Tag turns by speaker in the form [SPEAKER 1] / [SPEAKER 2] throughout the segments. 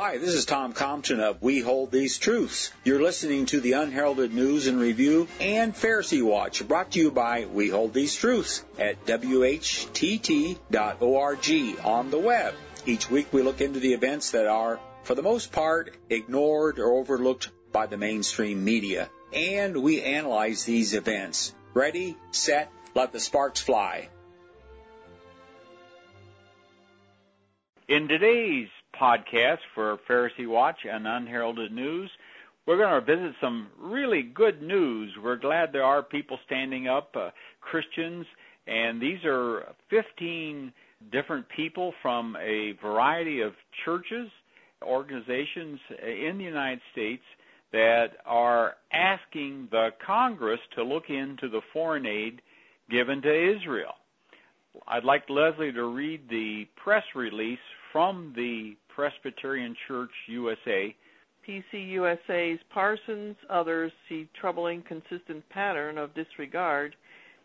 [SPEAKER 1] Hi, this is Tom Compton of We Hold These Truths. You're listening to the Unheralded News and Review and Pharisee Watch, brought to you by We Hold These Truths at WHTT.org on the web. Each week we look into the events that are, for the most part, ignored or overlooked by the mainstream media. And we analyze these events. Ready, set, let the sparks fly.
[SPEAKER 2] In today's podcast for Pharisee Watch and Unheralded News. We're going to visit some really good news. We're glad there are people standing up, uh, Christians, and these are 15 different people from a variety of churches, organizations in the United States that are asking the Congress to look into the foreign aid given to Israel. I'd like Leslie to read the press release from the Presbyterian Church USA.
[SPEAKER 3] PCUSA's Parsons others see troubling consistent pattern of disregard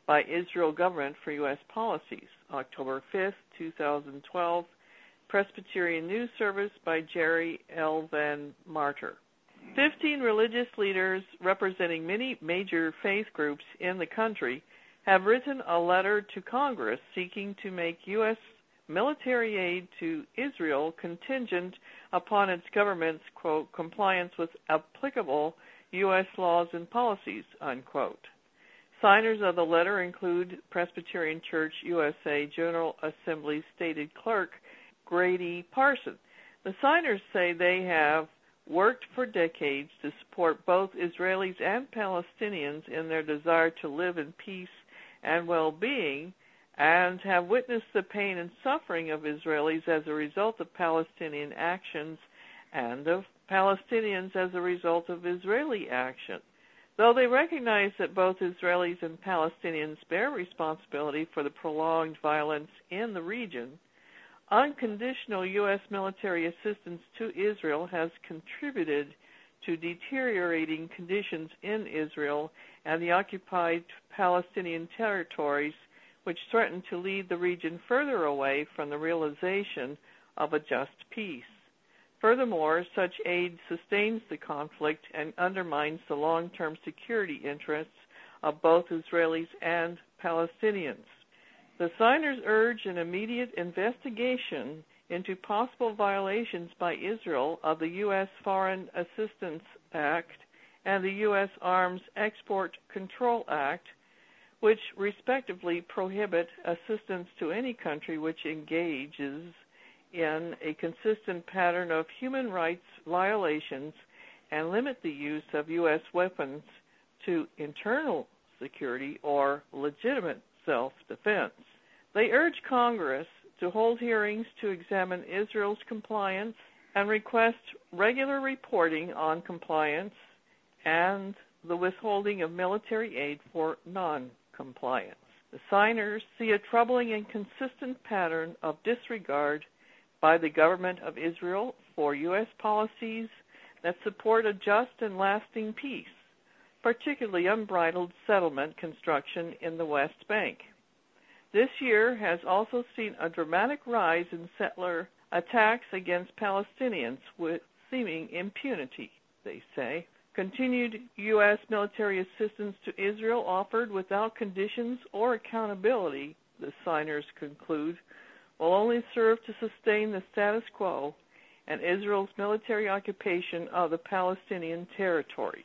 [SPEAKER 3] by Israel government for U.S. policies. October 5, 2012, Presbyterian News Service by Jerry L. Van Marter. Fifteen religious leaders representing many major faith groups in the country have written a letter to Congress seeking to make U.S military aid to Israel contingent upon its government's, quote, compliance with applicable U.S. laws and policies, unquote. Signers of the letter include Presbyterian Church USA General Assembly stated clerk Gradye Parson. The signers say they have worked for decades to support both Israelis and Palestinians in their desire to live in peace and well being and have witnessed the pain and suffering of Israelis as a result of Palestinian actions and of Palestinians as a result of Israeli action. Though they recognize that both Israelis and Palestinians bear responsibility for the prolonged violence in the region, unconditional U.S. military assistance to Israel has contributed to deteriorating conditions in Israel and the occupied Palestinian territories which threaten to lead the region further away from the realization of a just peace. Furthermore, such aid sustains the conflict and undermines the long term security interests of both Israelis and Palestinians. The signers urge an immediate investigation into possible violations by Israel of the U.S. Foreign Assistance Act and the U.S. Arms Export Control Act which respectively prohibit assistance to any country which engages in a consistent pattern of human rights violations and limit the use of U.S. weapons to internal security or legitimate self defense. They urge Congress to hold hearings to examine Israel's compliance and request regular reporting on compliance and the withholding of military aid for non compliance. The signers see a troubling and consistent pattern of disregard by the government of Israel for U.S. policies that support a just and lasting peace, particularly unbridled settlement construction in the West Bank. This year has also seen a dramatic rise in settler attacks against Palestinians with seeming impunity, they say. Continued U.S. military assistance to Israel offered without conditions or accountability, the signers conclude, will only serve to sustain the status quo and Israel's military occupation of the Palestinian territories.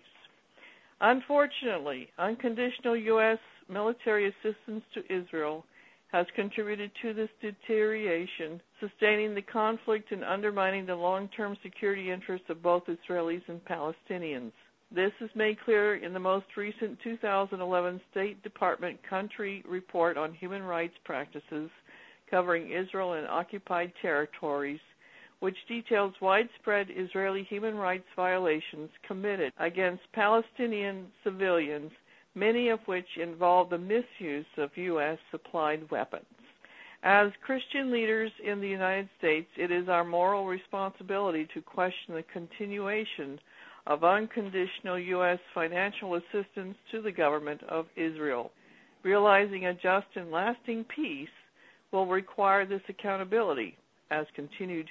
[SPEAKER 3] Unfortunately, unconditional U.S. military assistance to Israel has contributed to this deterioration, sustaining the conflict and undermining the long term security interests of both Israelis and Palestinians. This is made clear in the most recent 2011 State Department Country Report on Human Rights Practices covering Israel and occupied territories, which details widespread Israeli human rights violations committed against Palestinian civilians many of which involve the misuse of U.S. supplied weapons. As Christian leaders in the United States, it is our moral responsibility to question the continuation of unconditional U.S. financial assistance to the government of Israel. Realizing a just and lasting peace will require this accountability, as continued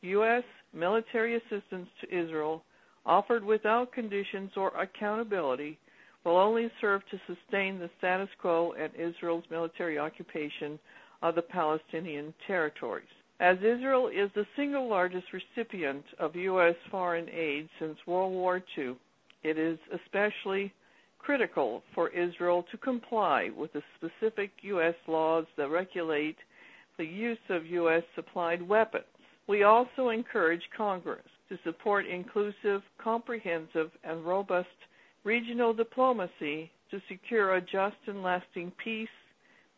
[SPEAKER 3] U.S. military assistance to Israel offered without conditions or accountability will only serve to sustain the status quo and Israel's military occupation of the Palestinian territories. As Israel is the single largest recipient of U.S. foreign aid since World War II, it is especially critical for Israel to comply with the specific U.S. laws that regulate the use of U.S. supplied weapons. We also encourage Congress to support inclusive, comprehensive, and robust regional diplomacy to secure a just and lasting peace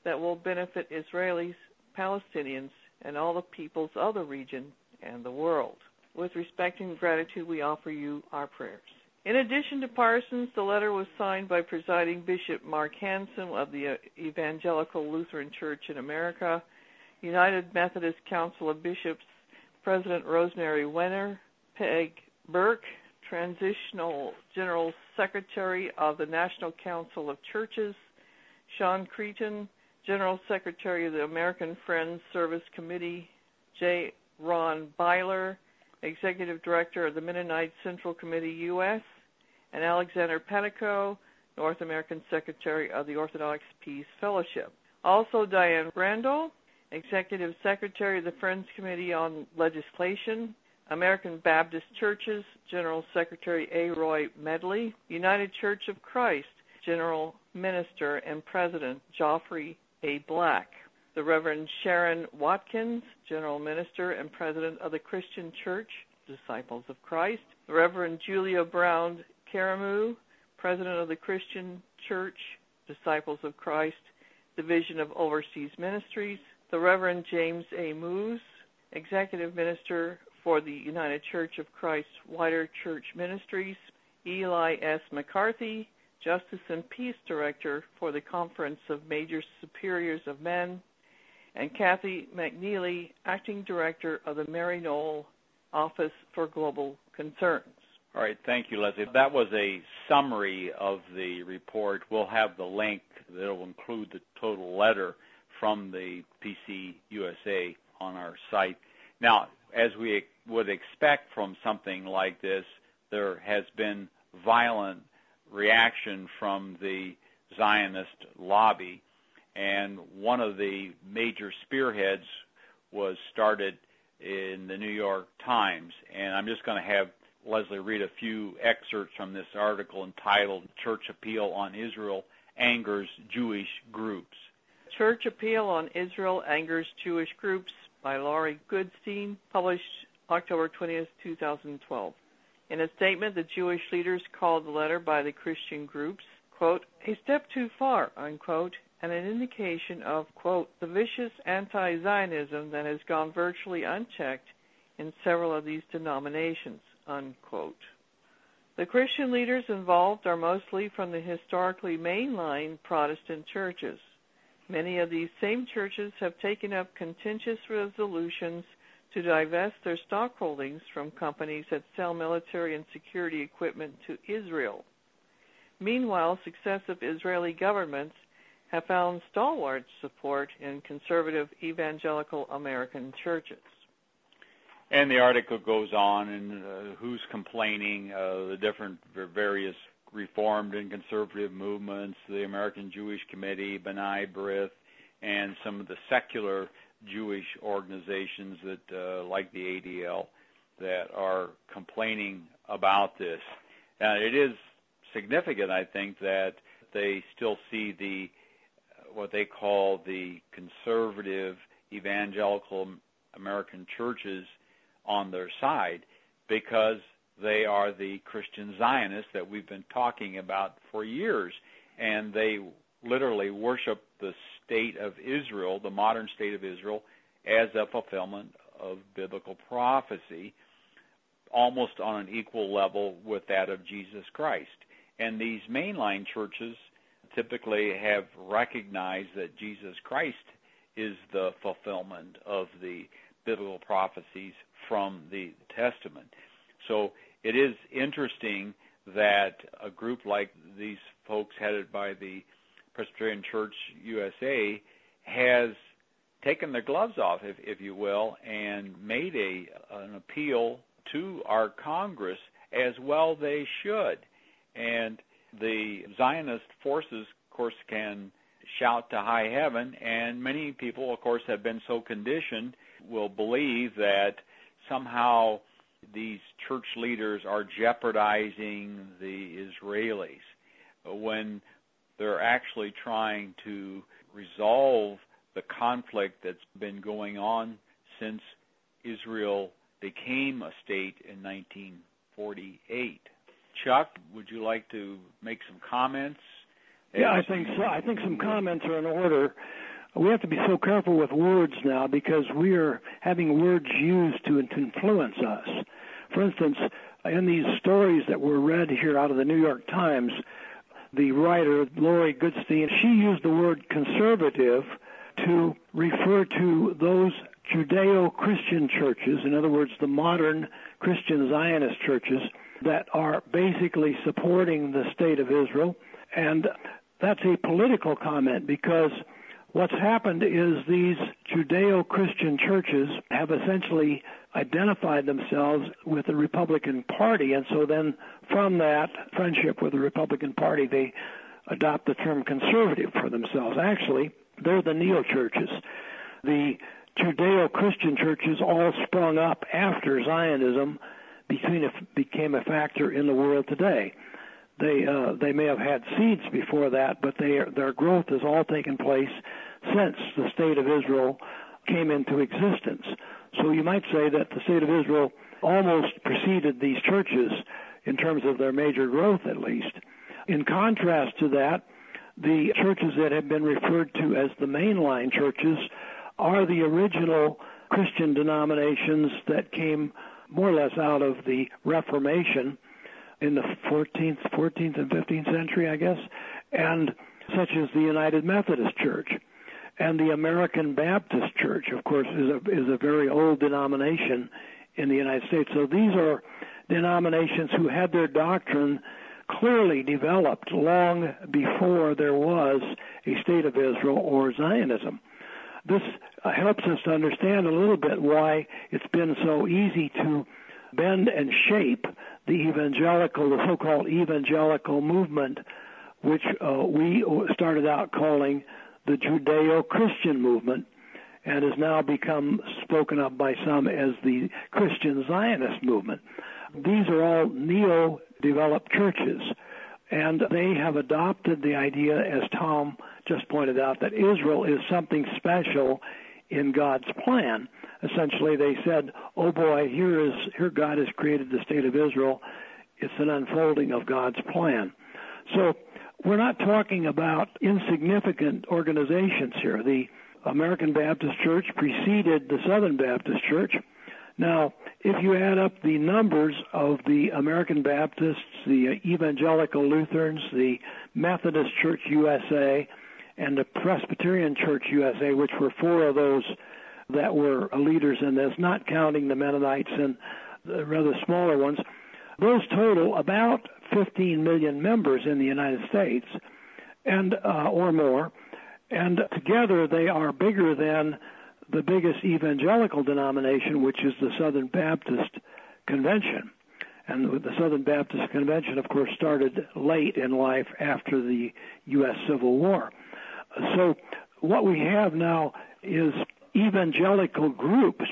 [SPEAKER 3] that will benefit Israelis, Palestinians, and all the peoples of the region and the world. With respect and gratitude, we offer you our prayers. In addition to Parsons, the letter was signed by presiding Bishop Mark Hanson of the uh, Evangelical Lutheran Church in America, United Methodist Council of Bishops, President Rosemary Wenner, Peg Birk, Transitional General Secretary of the National Council of Churches, Shan Cretin, General Secretary of the American Friends Service Committee, J. Ron Byler, Executive Director of the Mennonite Central Committee U.S., and Alexander Patico, North American Secretary of the Orthodox Peace Fellowship. Also, Diane Randall, Executive Secretary of the Friends Committee on Legislation, American Baptist Churches, General Secretary A. Roy Medley, United Church of Christ, General Minister and President Geoffrey A. Black, the Reverend Sharon Watkins, General Minister and President of the Christian Church, Disciples of Christ, the Reverend Julia Brown Karimu, President of the Christian Church, Disciples of Christ, Division of Overseas Ministries, the Reverend James A. Moos, Executive Minister for the United Church of Christ Wider Church Ministries, Eli S. McCarthy, Justice and Peace Director for the Conference of Major Superiors of Men, and Kathy McNeely, Acting Director of the Maryknoll Office for Global Concerns.
[SPEAKER 2] All right, thank you, Leslie. That was a summary of the report. We'll have the link that will include the total letter from the PC USA on our site. Now, as we would expect from something like this, there has been violent reaction from the Zionist lobby, and one of the major spearheads was started in the New York Times. And I'm just going to have Leslie read a few excerpts from this article entitled Church Appeal on Israel Angers Jewish Groups.
[SPEAKER 3] Church Appeal on Israel Angers Jewish Groups by Laurie Goodstein, published October 20th, 2012. In a statement, the Jewish leaders called the letter by the Christian groups, quote, a step too far, unquote, and an indication of, quote, the vicious anti Zionism that has gone virtually unchecked in several of these denominations, unquote. The Christian leaders involved are mostly from the historically mainline Protestant churches. Many of these same churches have taken up contentious resolutions to divest their stock holdings from companies that sell military and security equipment to Israel. Meanwhile, successive Israeli governments have found stalwart support in conservative evangelical American churches.
[SPEAKER 2] And the article goes on, and uh, who's complaining, uh, the different various Reformed and conservative movements, the American Jewish Committee, B'nai B'rith, and some of the secular Jewish organizations that, uh, like the ADL, that are complaining about this. Now, it is significant, I think, that they still see the what they call the conservative evangelical American churches on their side because they are the Christian Zionists that we've been talking about for years, and they literally worship the state of Israel, the modern state of Israel, as a fulfillment of biblical prophecy, almost on an equal level with that of Jesus Christ. And these mainline churches typically have recognized that Jesus Christ is the fulfillment of the biblical prophecies from the Testament. So it is interesting that a group like these folks headed by the Presbyterian Church USA has taken their gloves off, if, if you will, and made a an appeal to our Congress as well they should. And the Zionist forces, of course, can shout to high heaven, and many people, of course, have been so conditioned, will believe that somehow these church leaders are jeopardizing the Israelis when they're actually trying to resolve the conflict that's been going on since Israel became a state in 1948. Chuck, would you like to make some comments?
[SPEAKER 4] Yeah, I think so. I think some comments are in order. We have to be so careful with words now because we are having words used to influence us. For instance, in these stories that were read here out of the New York Times, the writer Laurie Goodstein, she used the word conservative to refer to those Judeo-Christian churches, in other words, the modern Christian Zionist churches that are basically supporting the state of Israel. And that's a political comment because what's happened is these Judeo Christian churches have essentially identified themselves with the Republican Party, and so then from that friendship with the Republican Party, they adopt the term conservative for themselves. Actually, they're the neo churches. The Judeo Christian churches all sprung up after Zionism became a, became a factor in the world today. They uh, they may have had seeds before that, but they, their growth has all taken place since the state of Israel came into existence. So you might say that the state of Israel almost preceded these churches in terms of their major growth, at least. In contrast to that, the churches that have been referred to as the mainline churches are the original Christian denominations that came more or less out of the Reformation in the 14th, 14th and 15th century, I guess, and such as the United Methodist Church and the American Baptist Church, of course, is a is a very old denomination in the United States. So these are denominations who had their doctrine clearly developed long before there was a state of Israel or Zionism. This helps us to understand a little bit why it's been so easy to bend and shape the evangelical, the so-called evangelical movement, which uh, we started out calling the Judeo-Christian movement, and has now become spoken of by some as the Christian Zionist movement. These are all neo-developed churches, and they have adopted the idea, as Tom just pointed out, that Israel is something special in God's plan. Essentially, they said, "Oh boy, here is here God has created the state of Israel. It's an unfolding of God's plan." So we're not talking about insignificant organizations here. The American Baptist Church preceded the Southern Baptist Church. Now, if you add up the numbers of the American Baptists, the Evangelical Lutherans, the Methodist Church USA, and the Presbyterian Church USA, which were four of those that were leaders in this, not counting the Mennonites and the rather smaller ones, those total about 15 million members in the United States, and uh, or more, and together they are bigger than the biggest evangelical denomination, which is the Southern Baptist Convention. And the Southern Baptist Convention, of course, started late in life after the U.S. Civil War. So what we have now is evangelical groups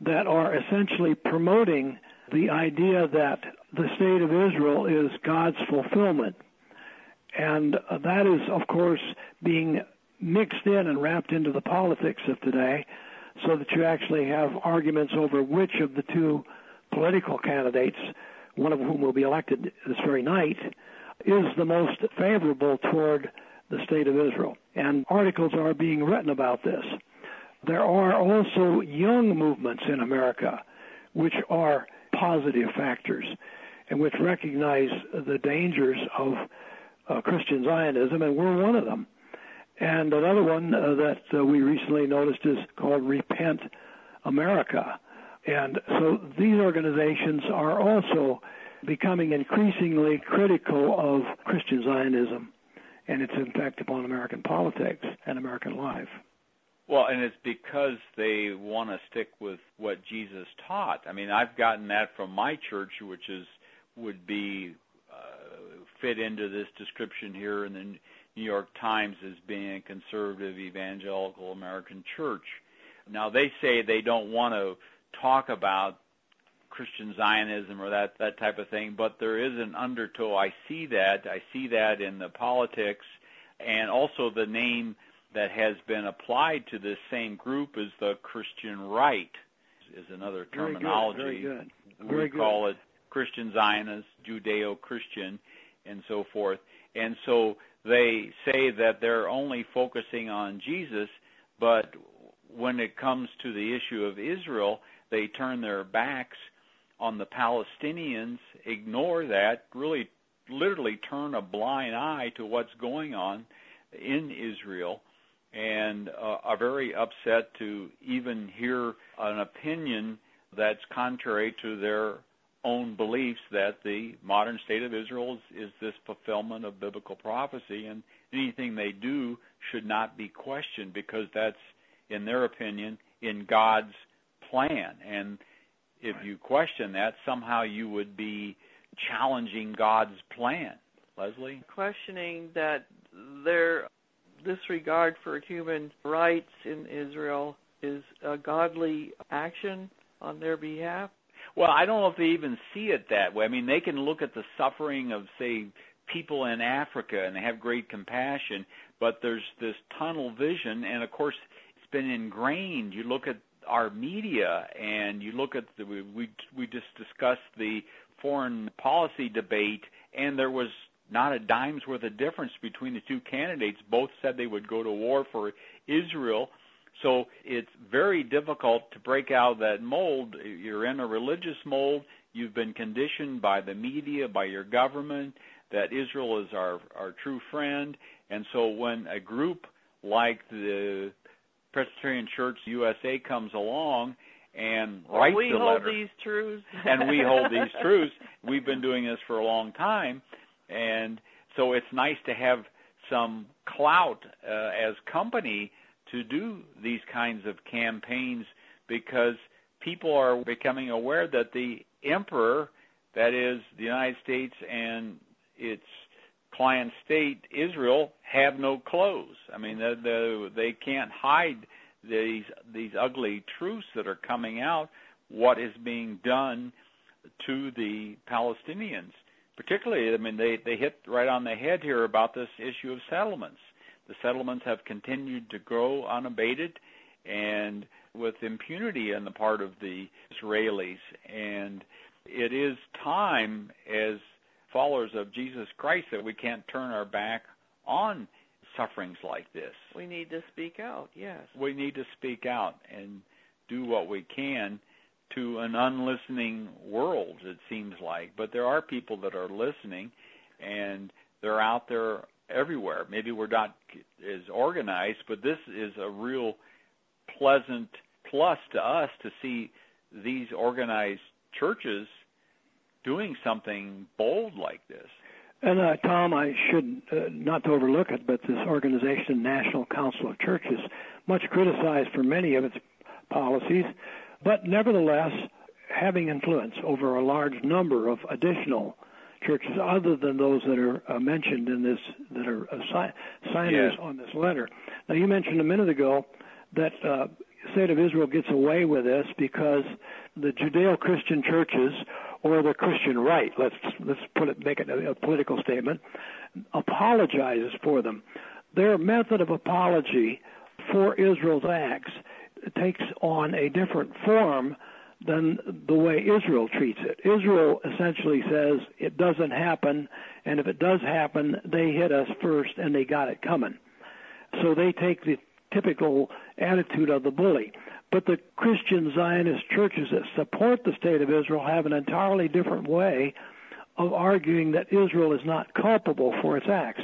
[SPEAKER 4] that are essentially promoting the idea that the state of Israel is God's fulfillment. And that is, of course, being mixed in and wrapped into the politics of today so that you actually have arguments over which of the two political candidates, one of whom will be elected this very night, is the most favorable toward the state of Israel. And articles are being written about this. There are also young movements in America which are positive factors and which recognize the dangers of uh, Christian Zionism, and we're one of them. And another one uh, that uh, we recently noticed is called Repent America. And so these organizations are also becoming increasingly critical of Christian Zionism and its impact upon American politics and American life.
[SPEAKER 2] Well, and it's because they want to stick with what Jesus taught. I mean, I've gotten that from my church, which is would be uh, fit into this description here in the New York Times as being a conservative evangelical American church. Now they say they don't want to talk about Christian Zionism or that that type of thing, but there is an undertow. I see that. I see that in the politics, and also the name that has been applied to this same group is the Christian right. Is another terminology.
[SPEAKER 4] Very good. Very
[SPEAKER 2] good. we
[SPEAKER 4] good.
[SPEAKER 2] call it Christian Zionist, Judeo-Christian, and so forth. And so they say that they're only focusing on Jesus, but when it comes to the issue of Israel, they turn their backs on the Palestinians, ignore that, really literally turn a blind eye to what's going on in Israel, and uh, are very upset to even hear an opinion that's contrary to their own beliefs that the modern state of Israel is, is this fulfillment of biblical prophecy, and anything they do should not be questioned because that's, in their opinion, in God's plan. And if you question that, somehow you would be challenging God's plan. Leslie?
[SPEAKER 3] Questioning that their disregard for human rights in Israel is a godly action on their behalf?
[SPEAKER 2] Well, I don't know if they even see it that way. I mean, they can look at the suffering of, say, people in Africa and they have great compassion, but there's this tunnel vision, and of course, it's been ingrained. You look at our media and you look at the, we we just discussed the foreign policy debate, and there was not a dime's worth of difference between the two candidates. Both said they would go to war for Israel. So it's very difficult to break out that mold. You're in a religious mold. You've been conditioned by the media, by your government, that Israel is our, our true friend. And so when a group like the Presbyterian Church USA comes along and writes
[SPEAKER 3] we
[SPEAKER 2] the
[SPEAKER 3] hold
[SPEAKER 2] letter,
[SPEAKER 3] these truths,
[SPEAKER 2] and we hold these truths. We've been doing this for a long time, and so it's nice to have some clout uh, as company to do these kinds of campaigns because people are becoming aware that the emperor, that is the United States and its client state Israel have no clothes. I mean, the, the, they can't hide these these ugly truths that are coming out. What is being done to the Palestinians, particularly? I mean, they they hit right on the head here about this issue of settlements. The settlements have continued to grow unabated and with impunity on the part of the Israelis. And it is time as followers of Jesus Christ that we can't turn our back on sufferings like this.
[SPEAKER 3] We need to speak out, yes.
[SPEAKER 2] We need to speak out and do what we can to an unlistening world, it seems like. But there are people that are listening, and they're out there everywhere. Maybe we're not as organized, but this is a real pleasant plus to us to see these organized churches doing something bold like this.
[SPEAKER 4] And uh, Tom, I should uh, not to overlook it, but this organization, National Council of Churches, much criticized for many of its policies, but nevertheless having influence over a large number of additional churches other than those that are uh, mentioned in this that are uh, signers
[SPEAKER 2] yes.
[SPEAKER 4] on this letter. Now you mentioned a minute ago that uh, state of Israel gets away with this because the Judeo-Christian churches or the Christian right, let's let's put it make it a, a political statement, apologizes for them. Their method of apology for Israel's acts takes on a different form than the way Israel treats it. Israel essentially says it doesn't happen, and if it does happen, they hit us first and they got it coming. So they take the typical attitude of the bully. But the Christian Zionist churches that support the state of Israel have an entirely different way of arguing that Israel is not culpable for its acts.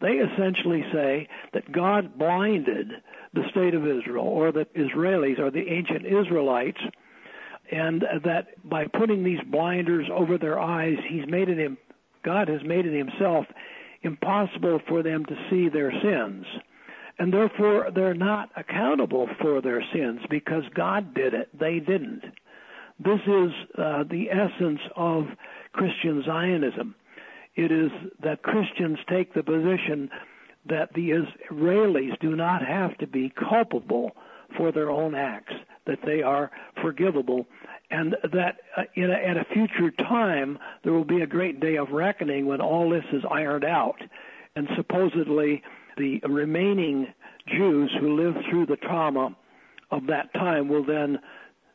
[SPEAKER 4] They essentially say that God blinded the state of Israel, or the Israelis, or the ancient Israelites, and that by putting these blinders over their eyes, He's made it. God has made it Himself impossible for them to see their sins and therefore they're not accountable for their sins because God did it. They didn't. This is uh, the essence of Christian Zionism. It is that Christians take the position that the Israelis do not have to be culpable for their own acts, that they are forgivable, and that uh, a, at a future time there will be a great day of reckoning when all this is ironed out. And supposedly the remaining Jews who lived through the trauma of that time will then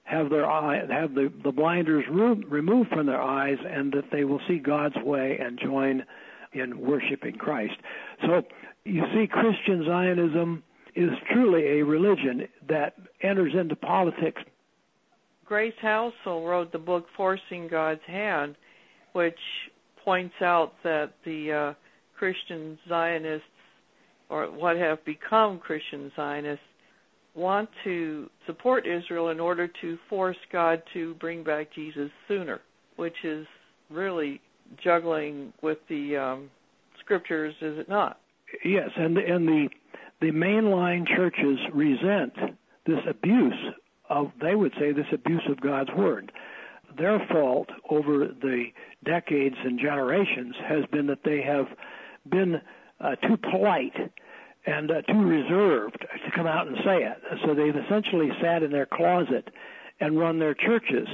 [SPEAKER 4] have their eye have the, the blinders re- removed from their eyes and that they will see God's way and join in worshiping Christ. So you see Christian Zionism is truly a religion that enters into politics.
[SPEAKER 3] Grace Halsell wrote the book Forcing God's Hand, which points out that the uh, Christian Zionists, or what have become Christian Zionists, want to support Israel in order to force God to bring back Jesus sooner, which is really juggling with the um, scriptures, is it not?
[SPEAKER 4] Yes, and and the the mainline churches resent this abuse of they would say this abuse of God's word. Their fault over the decades and generations has been that they have been uh, too polite and uh, too reserved to come out and say it. So they've essentially sat in their closet and run their churches.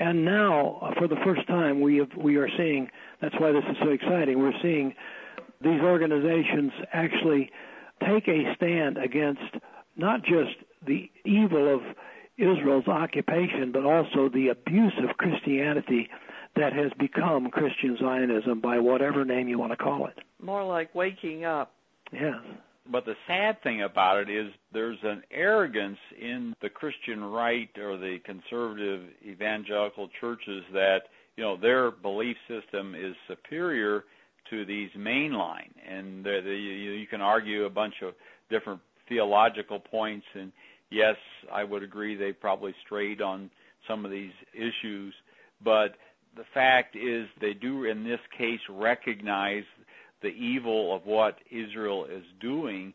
[SPEAKER 4] And now, uh, for the first time, we have, we are seeing. That's why this is so exciting. We're seeing these organizations actually take a stand against not just the evil of Israel's occupation, but also the abuse of Christianity that has become Christian Zionism by whatever name you want to call it.
[SPEAKER 3] More like waking up.
[SPEAKER 4] Yes.
[SPEAKER 2] But the sad thing about it is there's an arrogance in the Christian right or the conservative evangelical churches that, you know, their belief system is superior to these mainline. And the, the, you, you can argue a bunch of different theological points. And yes, I would agree they probably strayed on some of these issues. But the fact is, they do in this case recognize the evil of what Israel is doing,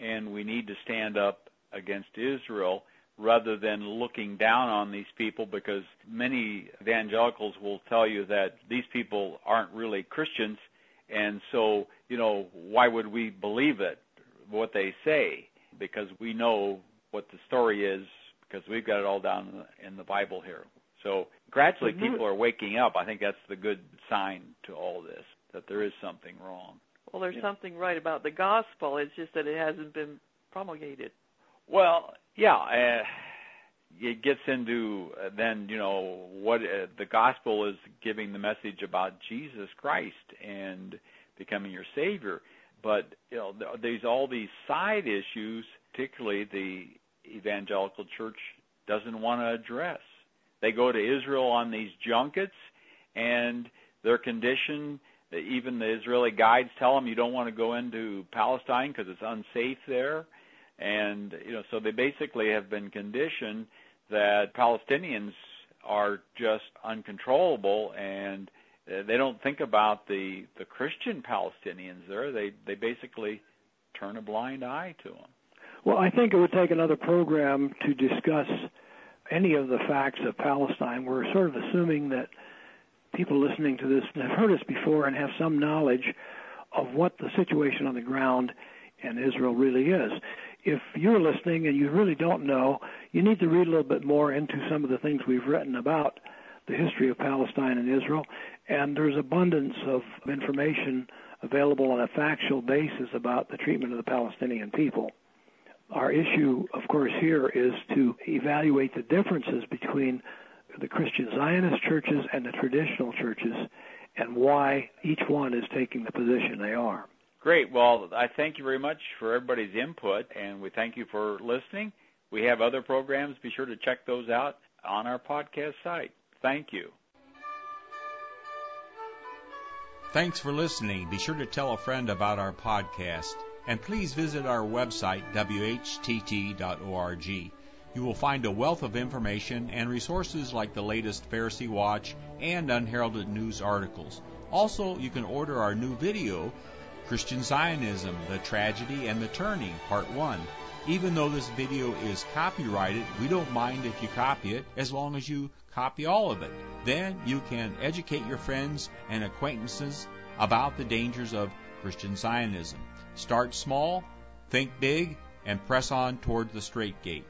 [SPEAKER 2] and we need to stand up against Israel rather than looking down on these people because many evangelicals will tell you that these people aren't really Christians and so you know why would we believe it what they say because we know what the story is because we've got it all down in the, Bible here so gradually people are waking up I think that's the good sign to all this that there is something wrong.
[SPEAKER 3] Well, there's yeah. something right about the gospel. It's just that it hasn't been promulgated.
[SPEAKER 2] Well, yeah, uh, it gets into uh, then you know what uh, the gospel is giving the message about Jesus Christ and becoming your savior. But you know, there's all these side issues, particularly the evangelical church doesn't want to address. They go to Israel on these junkets, and their condition even the Israeli guides tell them you don't want to go into Palestine because it's unsafe there, and you know so they basically have been conditioned that Palestinians are just uncontrollable and uh, they don't think about the the Christian Palestinians there. They they basically turn a blind eye to them.
[SPEAKER 4] Well, I think it would take another program to discuss any of the facts of Palestine. We're sort of assuming that people listening to this have heard us before and have some knowledge of what the situation on the ground in Israel really is. If you're listening and you really don't know, you need to read a little bit more into some of the things we've written about the history of Palestine and Israel. And there's abundance of information available on a factual basis about the treatment of the Palestinian people. Our issue, of course, here is to evaluate the differences between the Christian Zionist churches and the traditional churches and why each one is taking the position they are.
[SPEAKER 2] Great. Well, I thank you very much for everybody's input, and we thank you for listening. We have other programs. Be sure to check those out on our podcast site. Thank you.
[SPEAKER 5] Thanks for listening. Be sure to tell a friend about our podcast, and please visit our website, whtt.org. You will find a wealth of information and resources like the latest Pharisee Watch and Unheralded News articles. Also, you can order our new video,
[SPEAKER 2] Christian Zionism, The Tragedy and the Turning, Part 1. Even though this video is copyrighted, we don't mind if you copy it as long as you copy all of it. Then you can educate your friends and acquaintances about the dangers of Christian Zionism. Start small, think big, and press on toward the straight gate.